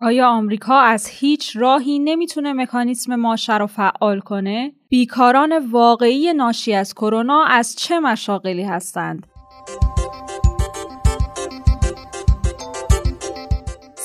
آیا آمریکا از هیچ راهی نمی‌تونه مکانیسم ماشه رو فعال کنه؟ بیکاران واقعی ناشی از کرونا از چه مشاغلی هستند؟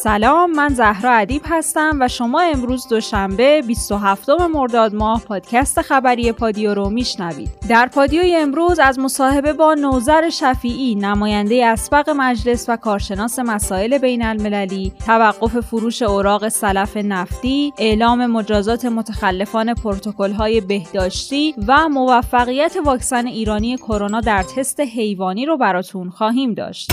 سلام من زهرا ادیب هستم و شما امروز دوشنبه 27 مرداد ماه پادکست خبری پادیو رو میشنوید. در پادیوی امروز از مصاحبه با نوذر شفیعی نماینده اسبق مجلس و کارشناس مسائل بین المللی توقف فروش اوراق سلف نفتی اعلام مجازات متخلفان پروتکل های بهداشتی و موفقیت واکسن ایرانی کرونا در تست حیوانی رو براتون خواهیم داشت.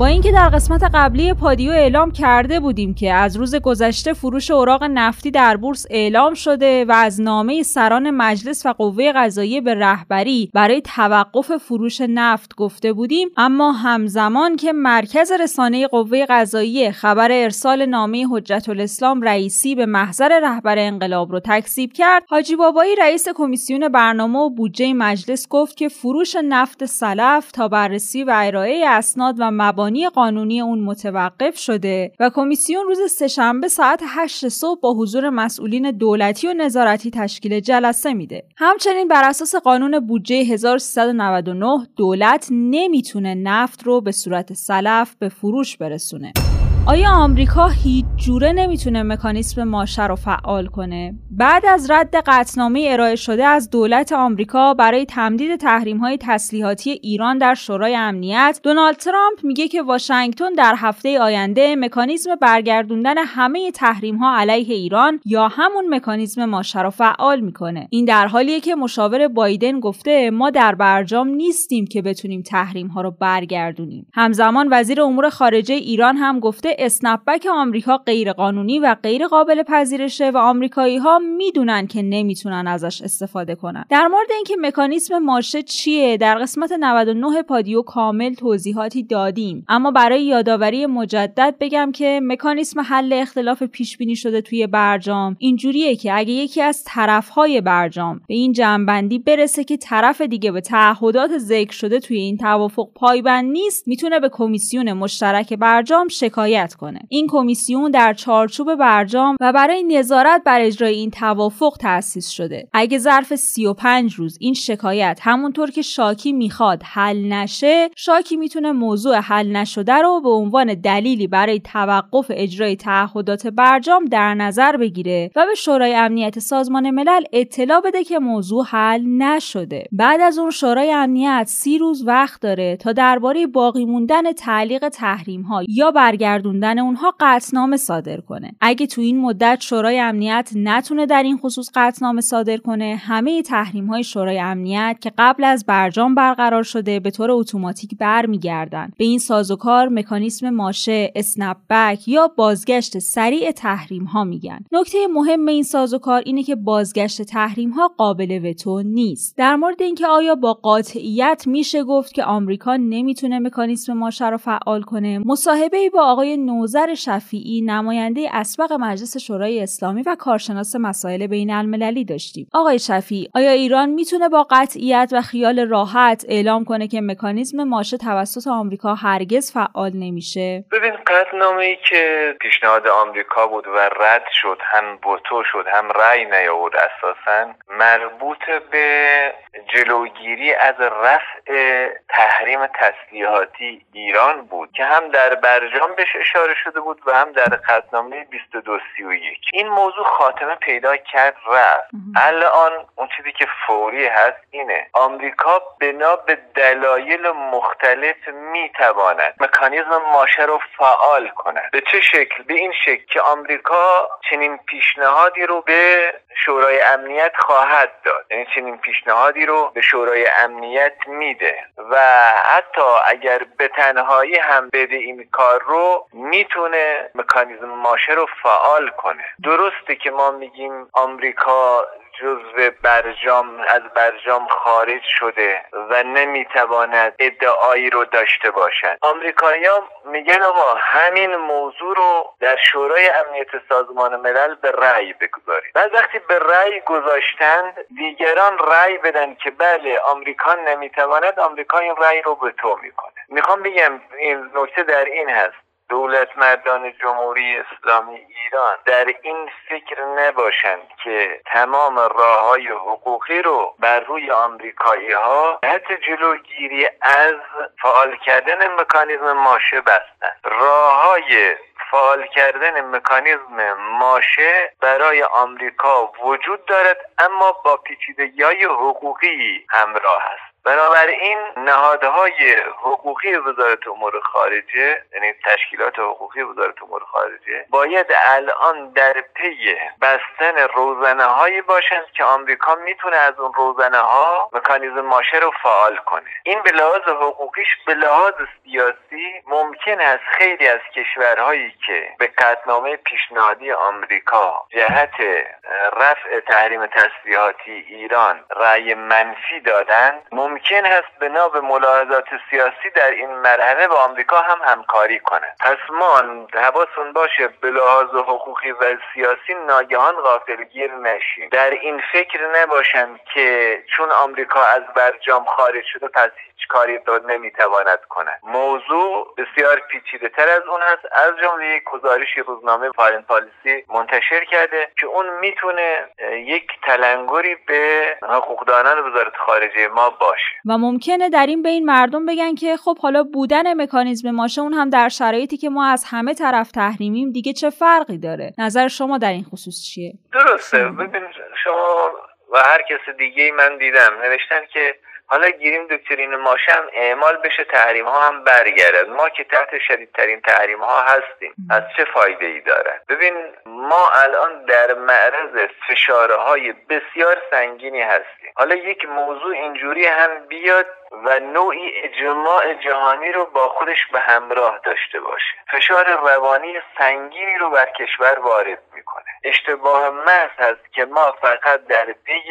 با اینکه در قسمت قبلی پادیو اعلام کرده بودیم که از روز گذشته فروش اوراق نفتی در بورس اعلام شده و از نامه سران مجلس و قوه قضاییه به رهبری برای توقف فروش نفت گفته بودیم اما همزمان که مرکز رسانه قوه قضاییه خبر ارسال نامه حجت الاسلام رئیسی به محضر رهبر انقلاب رو تکذیب کرد حاجی بابایی رئیس کمیسیون برنامه و بودجه مجلس گفت که فروش نفت سلف تا بررسی و ارائه اسناد و مبانی قانونی اون متوقف شده و کمیسیون روز سهشنبه ساعت 8 صبح با حضور مسئولین دولتی و نظارتی تشکیل جلسه میده. همچنین بر اساس قانون بودجه 1399 دولت نمی‌تونه نفت رو به صورت سلف به فروش برسونه. آیا آمریکا هیچ جوره نمی‌تونه مکانیسم ماشه رو فعال کنه؟ بعد از رد قطعنامه ارائه شده از دولت آمریکا برای تمدید تحریم های تسلیحاتی ایران در شورای امنیت، دونالد ترامپ میگه که واشنگتن در هفته آینده مکانیزم برگردوندن همه تحریم ها علیه ایران یا همون مکانیزم ماشه رو فعال می‌کنه. این در حالیه که مشاور بایدن گفته ما در برجام نیستیم که بتونیم تحریم ها رو برگردونیم. همزمان وزیر امور خارجه ایران هم گفته snapback آمریکا غیرقانونی و غیر قابل پذیرشه و آمریکایی ها می‌دونن که نمی‌تونن ازش استفاده کنن. در مورد اینکه مکانیسم ماشه چیه در قسمت 99 پادیو کامل توضیحاتی دادیم. اما برای یادآوری مجدد بگم که مکانیسم حل اختلاف پیش بینی شده توی برجام. اینجوریه که اگه یکی از طرفهای برجام به این جنبندی برسه که طرف دیگه به تعهدات ذکر شده توی این توافق پایبند نیست می‌تونه به کمیسیون مشترک برجام شکایت کنه. این کمیسیون در چارچوب برجام و برای نظارت بر اجرای این توافق تأسیس شده. اگه ظرف 35 روز این شکایت همونطور که شاکی می‌خواد حل نشه شاکی می‌تونه موضوع حل نشده رو به عنوان دلیلی برای توقف اجرای تعهدات برجام در نظر بگیره و به شورای امنیت سازمان ملل اطلاع بده که موضوع حل نشده. بعد از اون شورای امنیت سی روز وقت داره تا درباره باقی موندن تعلیق تحریم ها یا برگردون گردوندن اونها قطنامه صادر کنه. اگه تو این مدت شورای امنیت نتونه در این خصوص قطنامه صادر کنه همه تحریم های شورای امنیت که قبل از برجام برقرار شده به طور اتوماتیک برمیگردن. به این سازوکار مکانیسم ماشه اسنپ بک یا بازگشت سریع تحریم ها میگن. نکته مهم این سازوکار اینه که بازگشت تحریم ها قابل وتو نیست. در مورد اینکه آیا با قاطعیت میشه گفت که آمریکا نمی‌تونه مکانیسم ماشه رو فعال کنه مصاحبه با آقای نوزر شفیعی نماینده اسبق مجلس شورای اسلامی و کارشناس مسائل بین المللی داشتیم. آقای شفیعی آیا ایران می‌تونه با قطعیت و خیال راحت اعلام کنه که مکانیزم ماشه توسط آمریکا هرگز فعال نمیشه؟ ببین قطعنامه ای که پیشنهاد آمریکا بود و رد شد هم بوتو شد هم رأی نیاورد اساسا مربوط به جلوگیری از رفع تحریم تسلیحاتی ایران بود که هم در برجام بهش اشاره شده بود و هم در قطنامه 2231 این موضوع خاتمه پیدا کرد رفت. الان اون چیزی که فوری هست اینه. آمریکا بنا به دلایل مختلف می‌تواند مکانیزم ماشه رو فعال کند. به چه شکل؟ به این شکل که آمریکا چنین پیشنهادی رو به شورای امنیت خواهد داد. یعنی چنین پیشنهادی رو به شورای امنیت میده. و حتی اگر به تنهایی هم بده این کار رو می‌تونه مکانیزم ماشه رو فعال کنه. درسته که ما میگیم آمریکا جزو برجام از برجام خارج شده و نمی‌تواند ادعایی رو داشته باشد. آمریکایی‌ها میگن آقا همین موضوع رو در شورای امنیت سازمان ملل به رأی بگذارید. بعد وقتی به رأی گذاشتند دیگران رأی بدن که بله آمریکا نمی‌تواند آمریکا این رأی رو به تو می‌کنه. می‌خوام بگم این نکته در این هست. دولت مردان جمهوری اسلامی ایران در این فکر نباشند که تمام راه های حقوقی رو بر روی آمریکایی ها حتی جلوگیری از فعال کردن مکانیزم ماشه بستن. راه های فعال کردن مکانیزم ماشه برای آمریکا وجود دارد اما با پیچیدگی های حقوقی همراه است. بنابراین نهادهای حقوقی وزارت امور خارجه یعنی تشکیلات حقوقی وزارت امور خارجه باید الان در پی بستن روزنه هایی باشند که آمریکا می‌تونه از اون روزنه ها مکانیزم ماشه رو فعال کنه. این به لحاظ حقوقیش به لحاظ سیاسی ممکن است خیلی از کشورهایی که به قطنامه پیشنهادی آمریکا جهت رفع تحریم تسلیحاتی ایران رأی منفی دادند ممکن است بنا به ملاحظات سیاسی در این مرحله با آمریکا هم همکاری کنه. پس ما حواستون باشه به لحاظ حقوقی و سیاسی ناگهان غافلگیر نشیم. در این فکر نباشند که چون آمریکا از برجام خارج شده پس هیچ کاری داد نمی‌تواند کنه موضوع بسیار پیچیده تر از اون هست. از جمله یک گزارشی روزنامه فارن پالیسی منتشر کرده که اون می‌تونه یک تلنگری به حقوقدانان وزارت خارجه ما باشه. و ممکنه در این بین مردم بگن که خب حالا بودن مکانیزم ماشه اون هم در شرایطی که ما از همه طرف تحریمیم دیگه چه فرقی داره؟ نظر شما در این خصوص چیه؟ درسته. ببین شما و هر کس دیگه من دیدم. نوشتن که حالا گیریم دکترین ماشم اعمال بشه تحریم ها هم برگردد ما که تحت شدیدترین تحریم ها هستیم از چه فایده ای دارد ببین ما الان در معرض فشاره های بسیار سنگینی هستیم. حالا یک موضوع اینجوری هم بیاد و نوعی اجماع جهانی رو با خودش به همراه داشته باشه. فشار روانی سنگینی رو بر کشور وارد می‌کنه. اشتباه محض هست که ما فقط در پی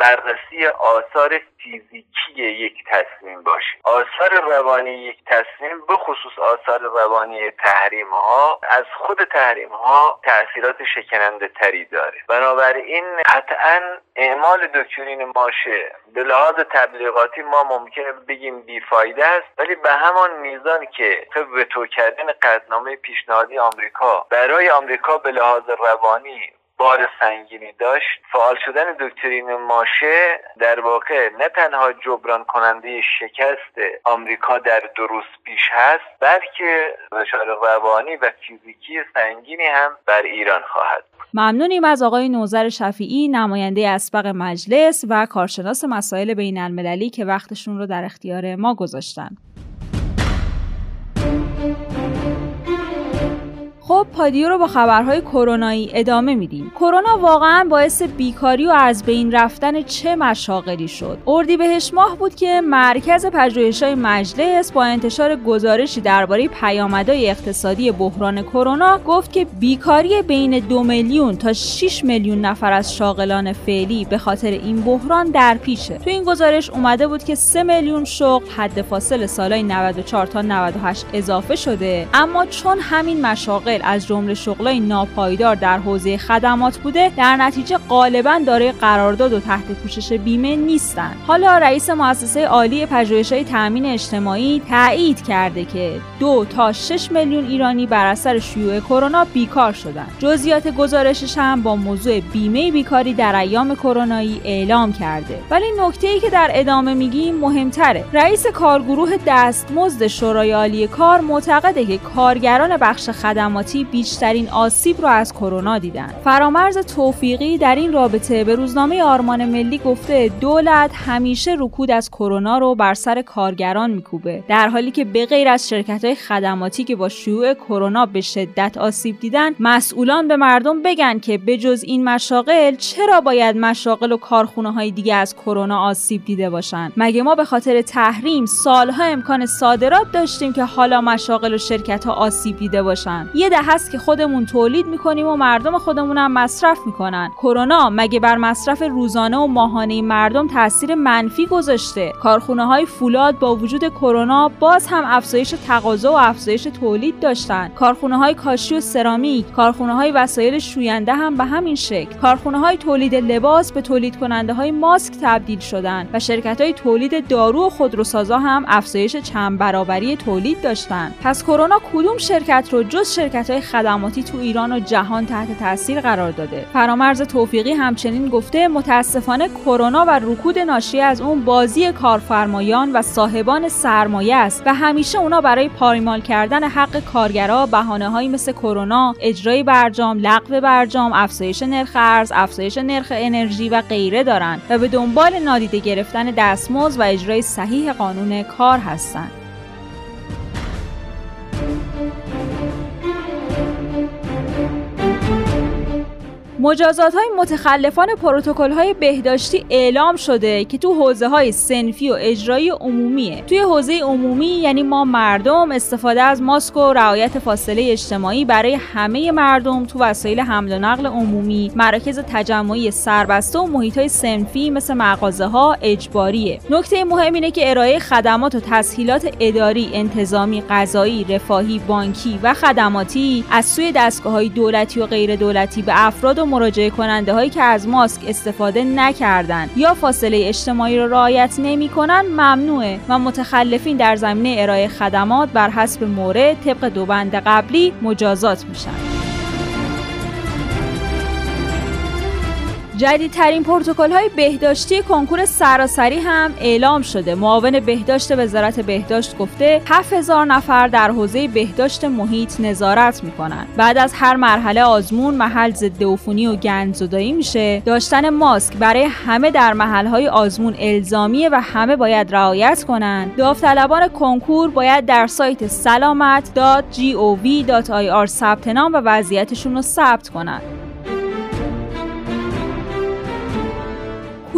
بررسی آثار فیزیکی یک تصمیم باشیم. آثار روانی یک تصمیم به خصوص آثار روانی تحریم ها از خود تحریم ها تاثیرات شکننده تری داره. بنابراین قطعا اعمال دکترین ماشه به لحاظ تبلیغاتی ما ممکنه بگیم بیفایده است ولی به همان میزان که به تو کردن قطنامه پیشنهادی آمریکا برای آمریکا به لحاظ روانی بار سنگینی داشت. فعال شدن دکترین ماشه در واقع نه تنها جبران کننده شکست آمریکا در دروس پیش هست بلکه فشار روانی و فیزیکی سنگینی هم بر ایران خواهد ممنونیم از آقای نوزر شفیعی نماینده اسبق مجلس و کارشناس مسائل بین المللی که وقتشون رو در اختیار ما گذاشتن. خب پادیو رو با خبرهای کرونایی ادامه میدیم. کرونا واقعا باعث بیکاری و از بین رفتن چه مشاغلی شد؟ اردیبهشت ماه بود که مرکز پژوهش‌های مجلس با انتشار گزارشی درباره پیامدهای اقتصادی بحران کرونا گفت که بیکاری بین دو میلیون تا 6 میلیون نفر از شاغلان فعلی به خاطر این بحران در پیشه. تو این گزارش اومده بود که 3 میلیون شغل حد فاصل سالهای 94 تا 98 اضافه شده اما چون همین مشاغل از جمله شغلای ناپایدار در حوزه خدمات بوده در نتیجه غالبا دارای قرارداد و تحت پوشش بیمه نیستند حالا رئیس مؤسسه عالی پژوهش‌های تامین اجتماعی تایید کرده که دو تا 6 میلیون ایرانی بر اثر شیوع کرونا بیکار شدند جزئیات گزارشش هم با موضوع بیمه بیکاری در ایام کرونایی اعلام کرده. ولی نکته ای که در ادامه میگیم مهمتره. رئیس کارگروه دستمزد شورای عالی کار معتقده که کارگران بخش خدمات بیشترین آسیب رو از کرونا دیدن. فرامرز توفیقی در این رابطه به روزنامه آرمان ملی گفته دولت همیشه رکود از کرونا رو بر سر کارگران میکوبه در حالی که به غیر از شرکت های خدماتی که با شیوع کرونا به شدت آسیب دیدن مسئولان به مردم بگن که به جز این مشاغل چرا باید مشاغل و کارخونه های دیگه از کرونا آسیب دیده باشن؟ مگه ما به خاطر تحریم سالها امکان صادرات داشتیم که حالا مشاغل و شرکت ها آسیب دیده باشن؟ یه هست که خودمون تولید می‌کنیم و مردم خودمون هم مصرف می‌کنن. کرونا مگه بر مصرف روزانه و ماهانه مردم تاثیر منفی گذاشته؟ کارخونه های فولاد با وجود کرونا باز هم افزایش تقاضا و افزایش تولید داشتن. کارخونه های کاشی و سرامیک کارخونه های وسایل شوینده هم به همین شکل. کارخونه های تولید لباس به تولید کننده های ماسک تبدیل شدن و شرکت های تولید دارو و خودروسازا هم افزایش چند برابری تولید داشتن. پس کرونا کدوم شرکت رو جز شرکت های خدماتی تو ایران و جهان تحت تاثیر قرار داده. فرامرز توفیقی همچنین گفته متاسفانه کرونا و رکود ناشی از اون بازی کارفرمایان و صاحبان سرمایه است و همیشه اونا برای پایمال کردن حق کارگرا بهانه هایی مثل کرونا اجرای برجام لغو برجام افزایش نرخ ارز افزایش نرخ انرژی و غیره دارند و به دنبال نادیده گرفتن دستمزد و اجرای صحیح قانون کار هستند. مجازات های متخلفان پروتکل های بهداشتی اعلام شده که تو حوزه های سنفی و اجرایی عمومیه توی حوزه عمومی یعنی ما مردم استفاده از ماسک و رعایت فاصله اجتماعی برای همه مردم تو وسایل حمل و نقل عمومی مراکز تجمعی سربسته و محیط های سنفی مثل مغازه ها اجباریه نکته مهم اینه که ارائه خدمات و تسهیلات اداری انتظامی غذایی رفاهی بانکی و خدماتی از سوی دستگاه های دولتی و غیر دولتی به افراد و مراجعه کننده هایی که از ماسک استفاده نکردند یا فاصله اجتماعی را رعایت نمی‌کنن ممنوعه و متخلفین در زمینه ارائه خدمات بر حسب مورد طبق دو بند قبلی مجازات میشن. جدیدترین پروتکل های بهداشتی کنکور سراسری هم اعلام شده. معاون بهداشت وزارت بهداشت گفته 7000 نفر در حوزه بهداشت محیط نظارت می‌کنن بعد از هر مرحله آزمون محل ضد عفونی و گندزدایی میشه. داشتن ماسک برای همه در محل های آزمون الزامیه و همه باید رعایت کنند. داوطلبان کنکور باید در سایت سلامت.gov.ir ثبت نام و وضعیتشون رو ثبت کنند.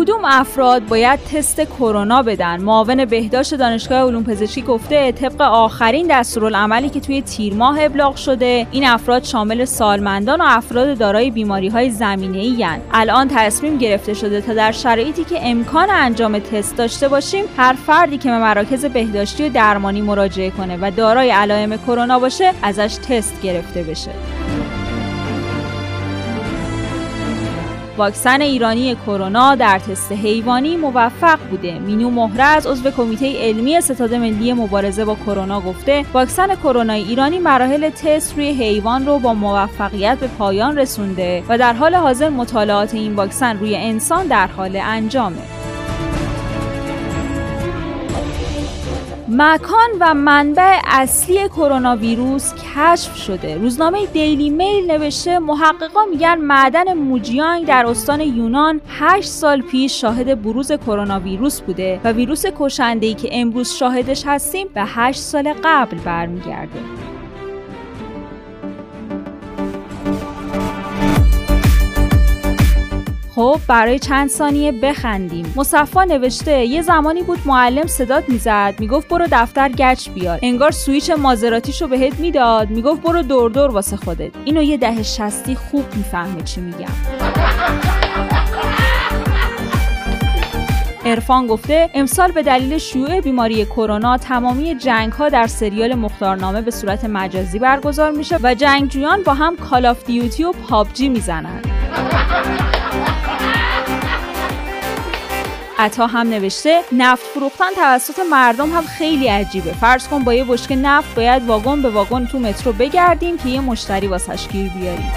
کدوم افراد باید تست کرونا بدن؟ معاون بهداشت دانشگاه علوم پزشکی گفته طبق آخرین دستورالعملی که توی تیر ماه ابلاغ شده این افراد شامل سالمندان و افراد دارای بیماری های زمینه ای الان تصمیم گرفته شده تا در شرایطی که امکان انجام تست داشته باشیم هر فردی که به مراکز بهداشتی و درمانی مراجعه کنه و دارای علائم کرونا باشه ازش تست گرفته بشه. واکسن ایرانی کرونا در تست حیوانی موفق بوده. مینو مهرز عضو کمیته علمی ستاد ملی مبارزه با کرونا گفته واکسن کرونا ایرانی مراحل تست روی حیوان رو با موفقیت به پایان رسونده و در حال حاضر مطالعات این واکسن روی انسان در حال انجامه. مکان و منبع اصلی کرونا ویروس کشف شده. روزنامه دیلی میل نوشته محققا میگن معدن موجیانگ در استان یونان 8 سال پیش شاهد بروز کرونا ویروس بوده و ویروس کشنده که امروز شاهدش هستیم به 8 سال قبل برمیگرده. خب برای چند ثانیه بخندیم. مصطفی نوشته یه زمانی بود معلم صدات می‌زد. می‌گفت برو دفتر گچ بیار. انگار سویچ مازراتیشو بهت می‌داد. می‌گفت برو دور دور واسه خودت. اینو یه دهه شصتی خوب می‌فهمه چی میگم. عرفان گفته امسال به دلیل شیوع بیماری کرونا تمامی جنگ ها در سریال مختارنامه به صورت مجازی برگزار میشه و جنگجویان با هم Call of Duty و PUBG می‌زنند عطا هم نوشته نفت فروختن توسط مردم هم خیلی عجیبه. فرض کن با یه بشکه نفت باید واگن به واگن تو مترو بگردیم که یه مشتری واسش گیر بیاریم.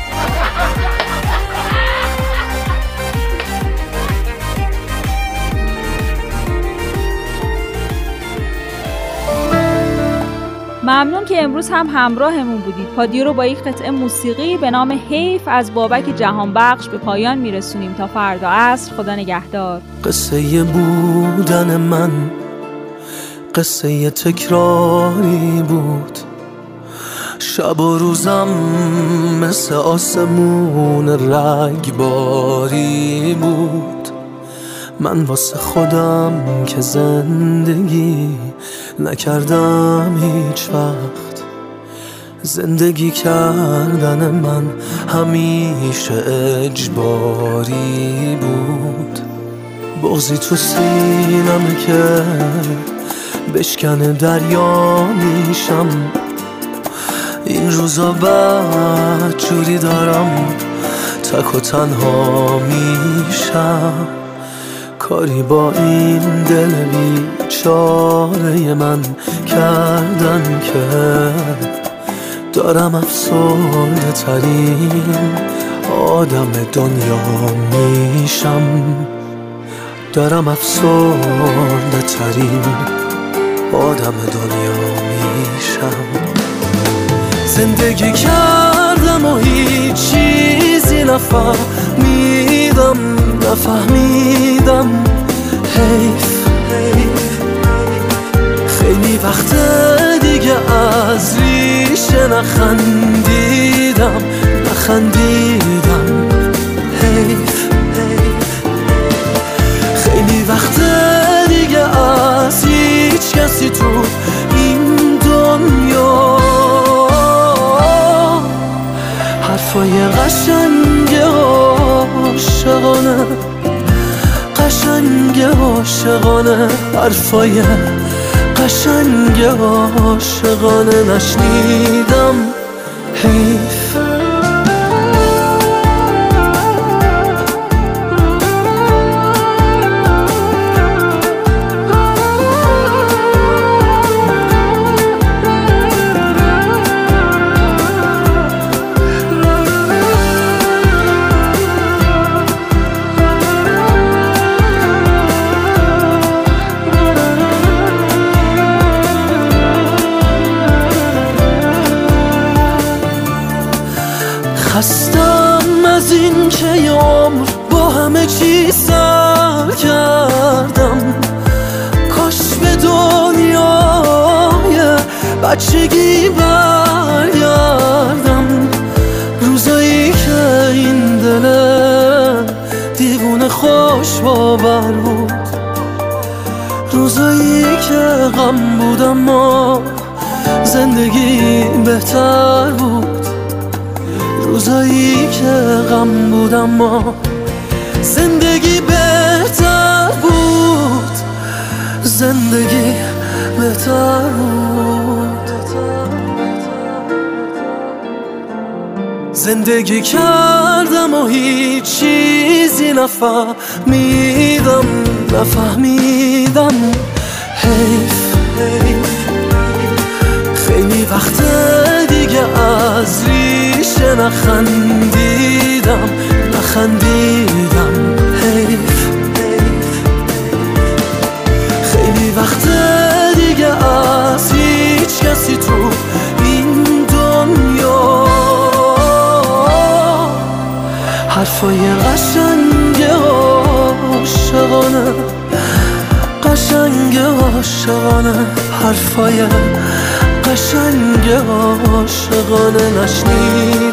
ممنون که امروز هم همراهمون بودید. پادیو رو با یک قطعه موسیقی به نام حیف از بابک جهان بخش به پایان میرسونیم. تا فردا عصر خدا نگهدار. قصه بودن من قصه تکراری بود. شب و روزم مثل آسمون رگباری بود. من واسه خودم که زندگی نکردم هیچ وقت. زندگی کردن من همیشه اجباری بود. بغزی تو سینمه که بشکنه دریا میشم. این روزا بعد جوری دارم تک و تنها میشم. کاری با این دل بیچاره من کردن که دارم افسرده ترین آدم دنیا میشم. دارم افسرده ترین آدم دنیا میشم. زندگی کردم و هیچ چیزی نفهمیدم نفهمیدم. حیف وقت دیگه از ریشه نخندیدم نخندیدم. حیف خیلی وقت دیگه از هیچ کسی تو این دنیا. حرفای قشنگ عاشقانه قشنگ عاشقانه حرفای قشنگ عاشقانه نشنیدم حیف بچگی برگردم. روزایی که این دل دیوونه خوش باور بود. روزایی که غم بودم اما زندگی بهتر بود. روزایی که غم بودم ما زندگی بهتر بود. زندگی بهتر بود. زندگی کردم و هیچ چیزی نفهمیدم نفهمیدم. حیف خیلی وقت دیگه از ریشه نخندیدم. عاشقانه حرفای قشنگ عاشقانه نشنیدم حیف